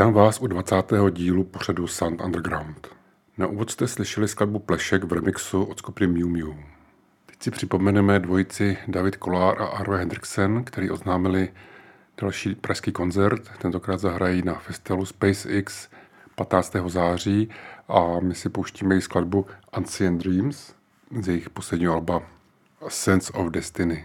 Vítám vás u 20. dílu pořadu Sound Underground. Na úvod jste slyšeli skladbu Plešek v remixu od skupiny Mew Mew. Teď si připomeneme dvojici David Kolár a Arve Hendriksen, který oznámili další pražský koncert. Tentokrát zahrají na festivalu SpaceX 15. září a my si pouštíme její skladbu Ancient Dreams z jejich posledního alba Sense of Destiny.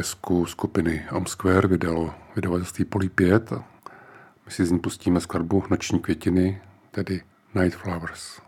Desku skupiny Am Square vydalo vydavatelství Poly 5. My si z ní pustíme skladbu Noční květiny, tedy Night Flowers.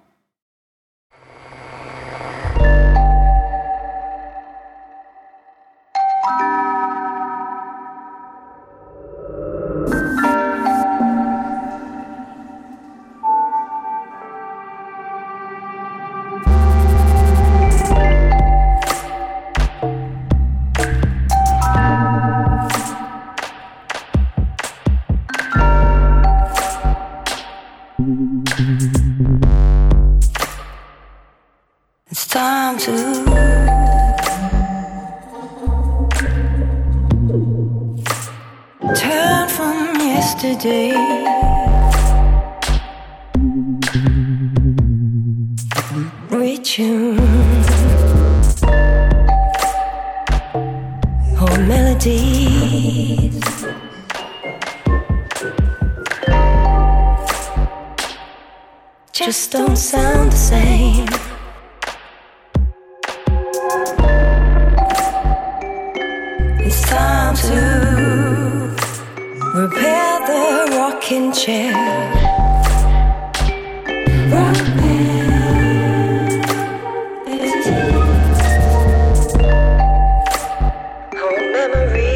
Henry.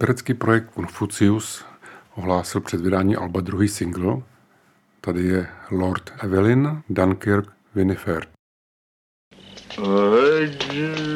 Liberecký projekt Confucius ohlásil před vydání alba druhý single. Tady je Lord Evelyn Dunkirk Winifred. killing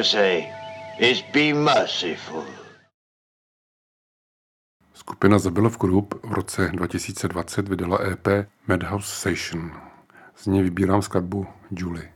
to say is be merciful. Skupina Zabilov Group v roce 2020 vydala EP Madhouse Session. Z něj vybírám skladbu Julie.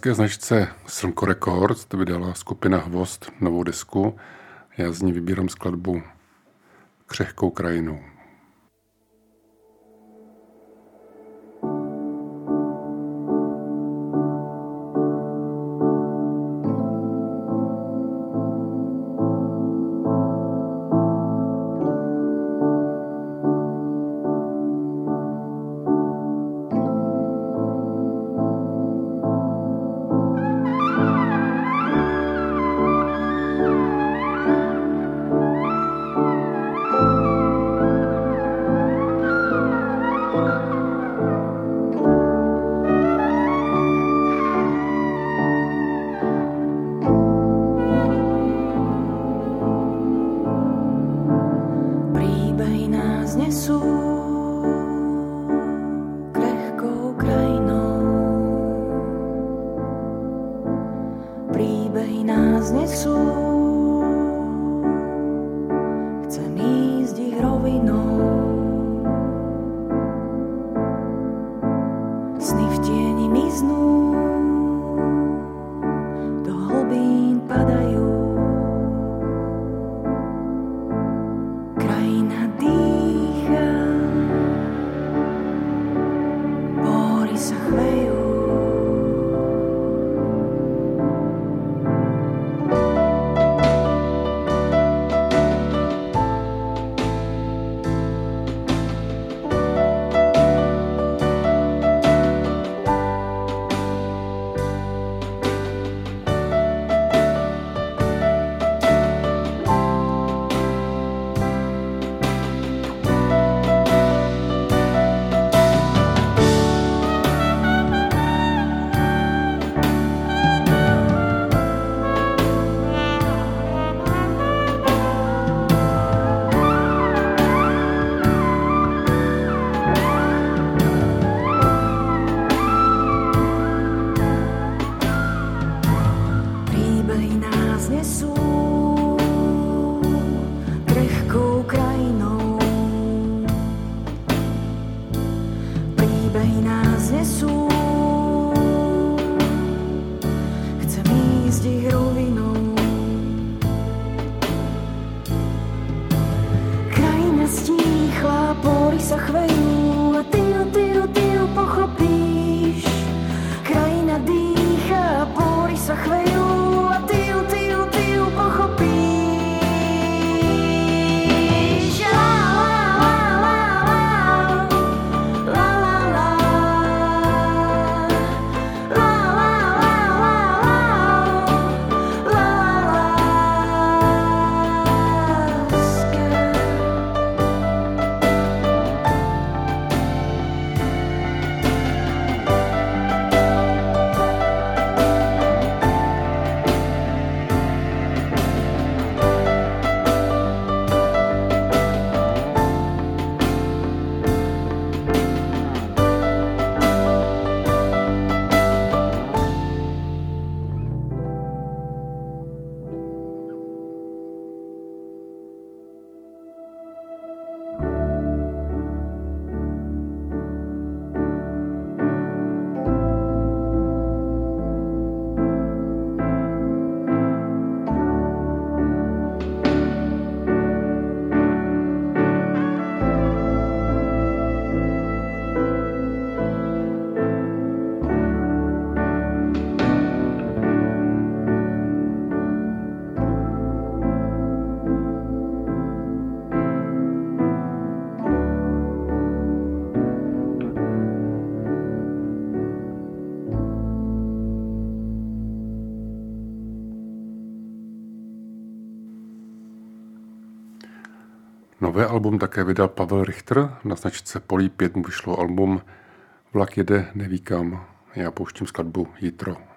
Slovenské značce Srnko Records to vydala skupina Hvost novou desku. Já z ní vybírám skladbu Křehkou krajinou. Nové album také vydal Pavel Richter, na značce Polí 5 mu vyšlo album Vlak jede, neví kam. Já pouštím skladbu Jitro.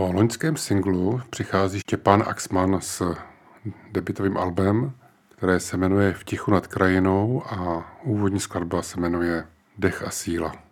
Po loňském singlu přichází Štěpán Axman s debitovým albem, které se jmenuje V tichu nad krajinou a úvodní skladba se jmenuje Dech a síla.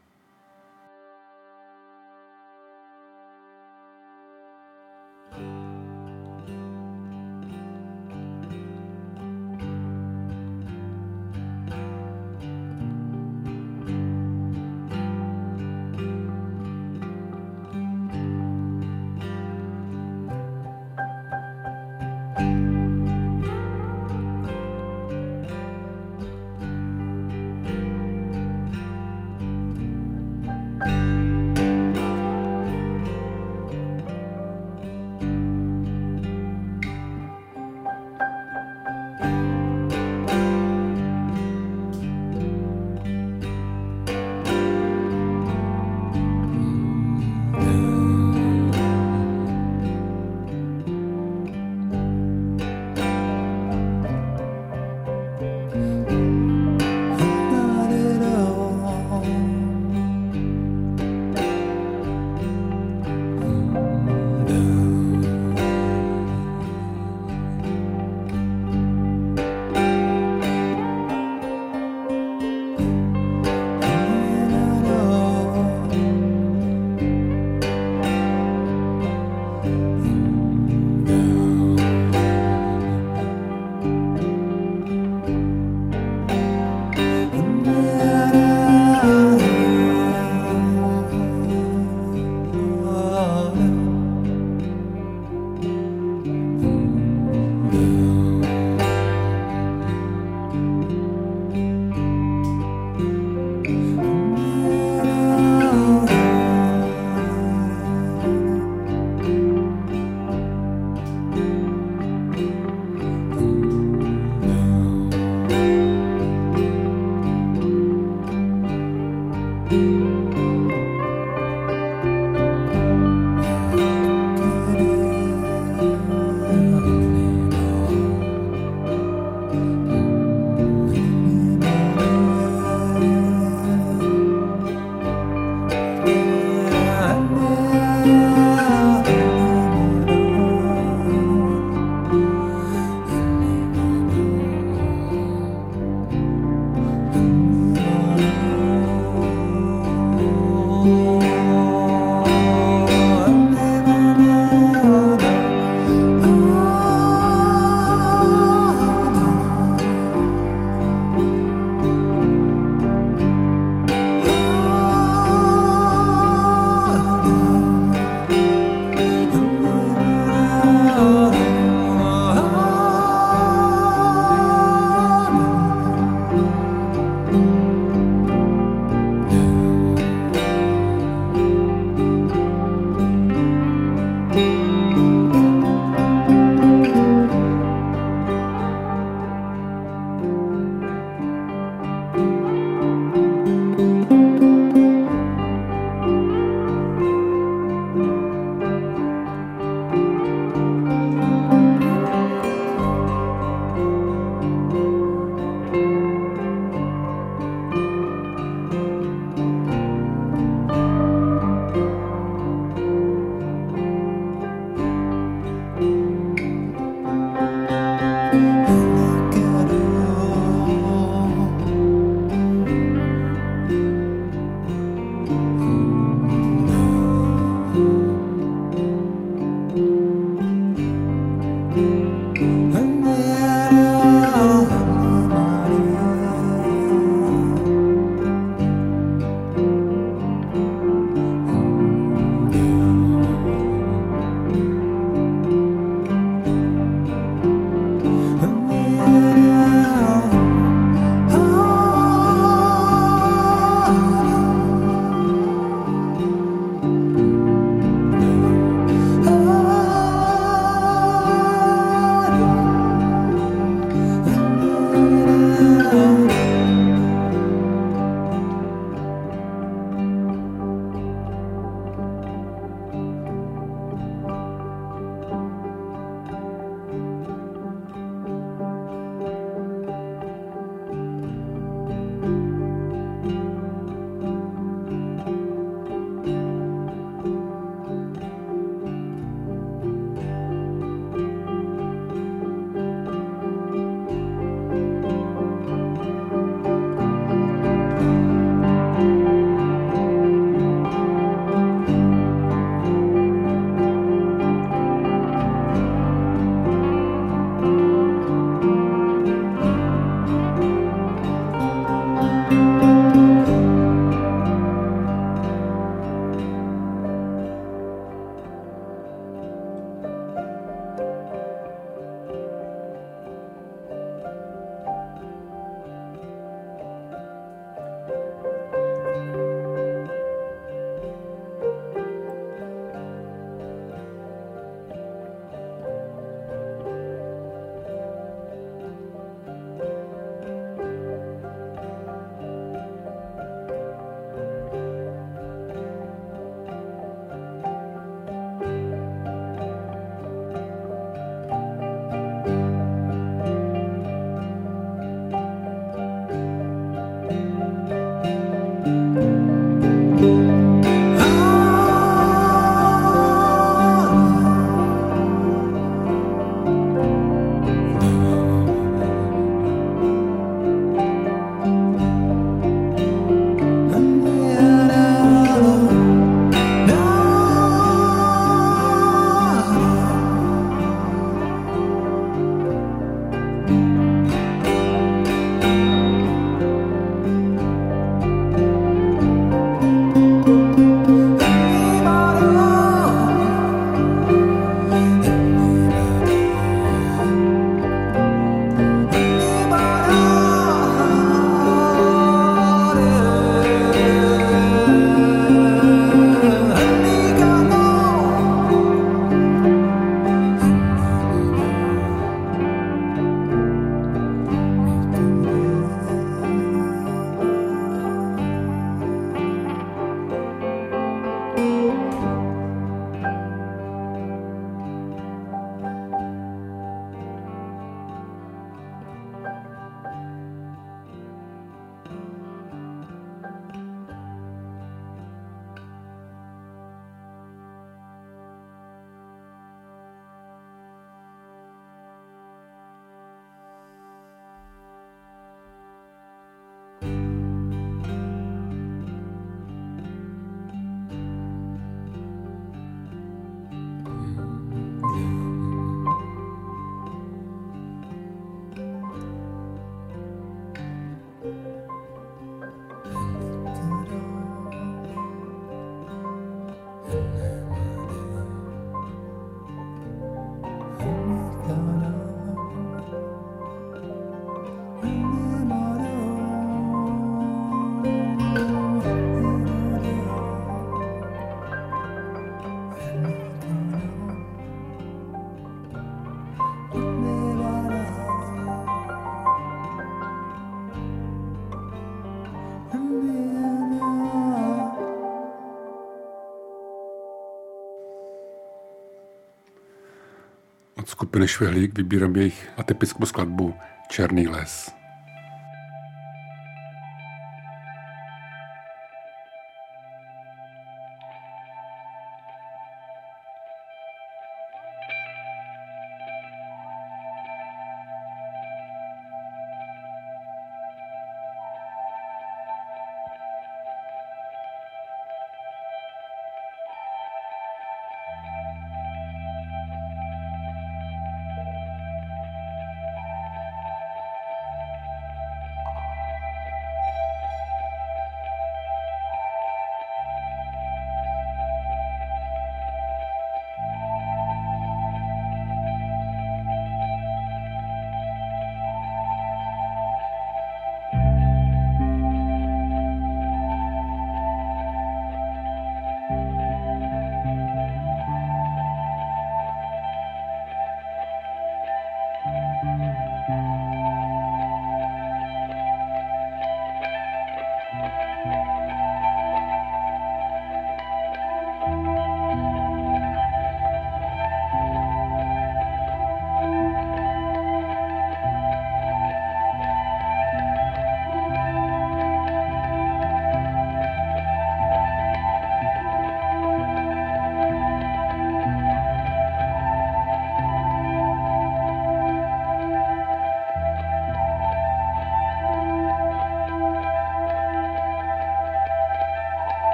Skupiny Švehlík vybírám jejich atypickou skladbu Černý les.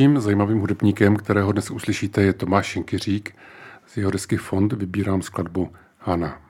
Dalším zajímavým hudebníkem, kterého dnes uslyšíte, je Tomáš Šinkyřík. Z jeho desky Fond vybírám skladbu Hana.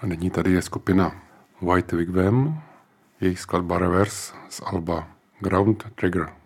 A nyní tady je skupina White Wigwam, jejich skladba Reverse z alba Ground Trigger.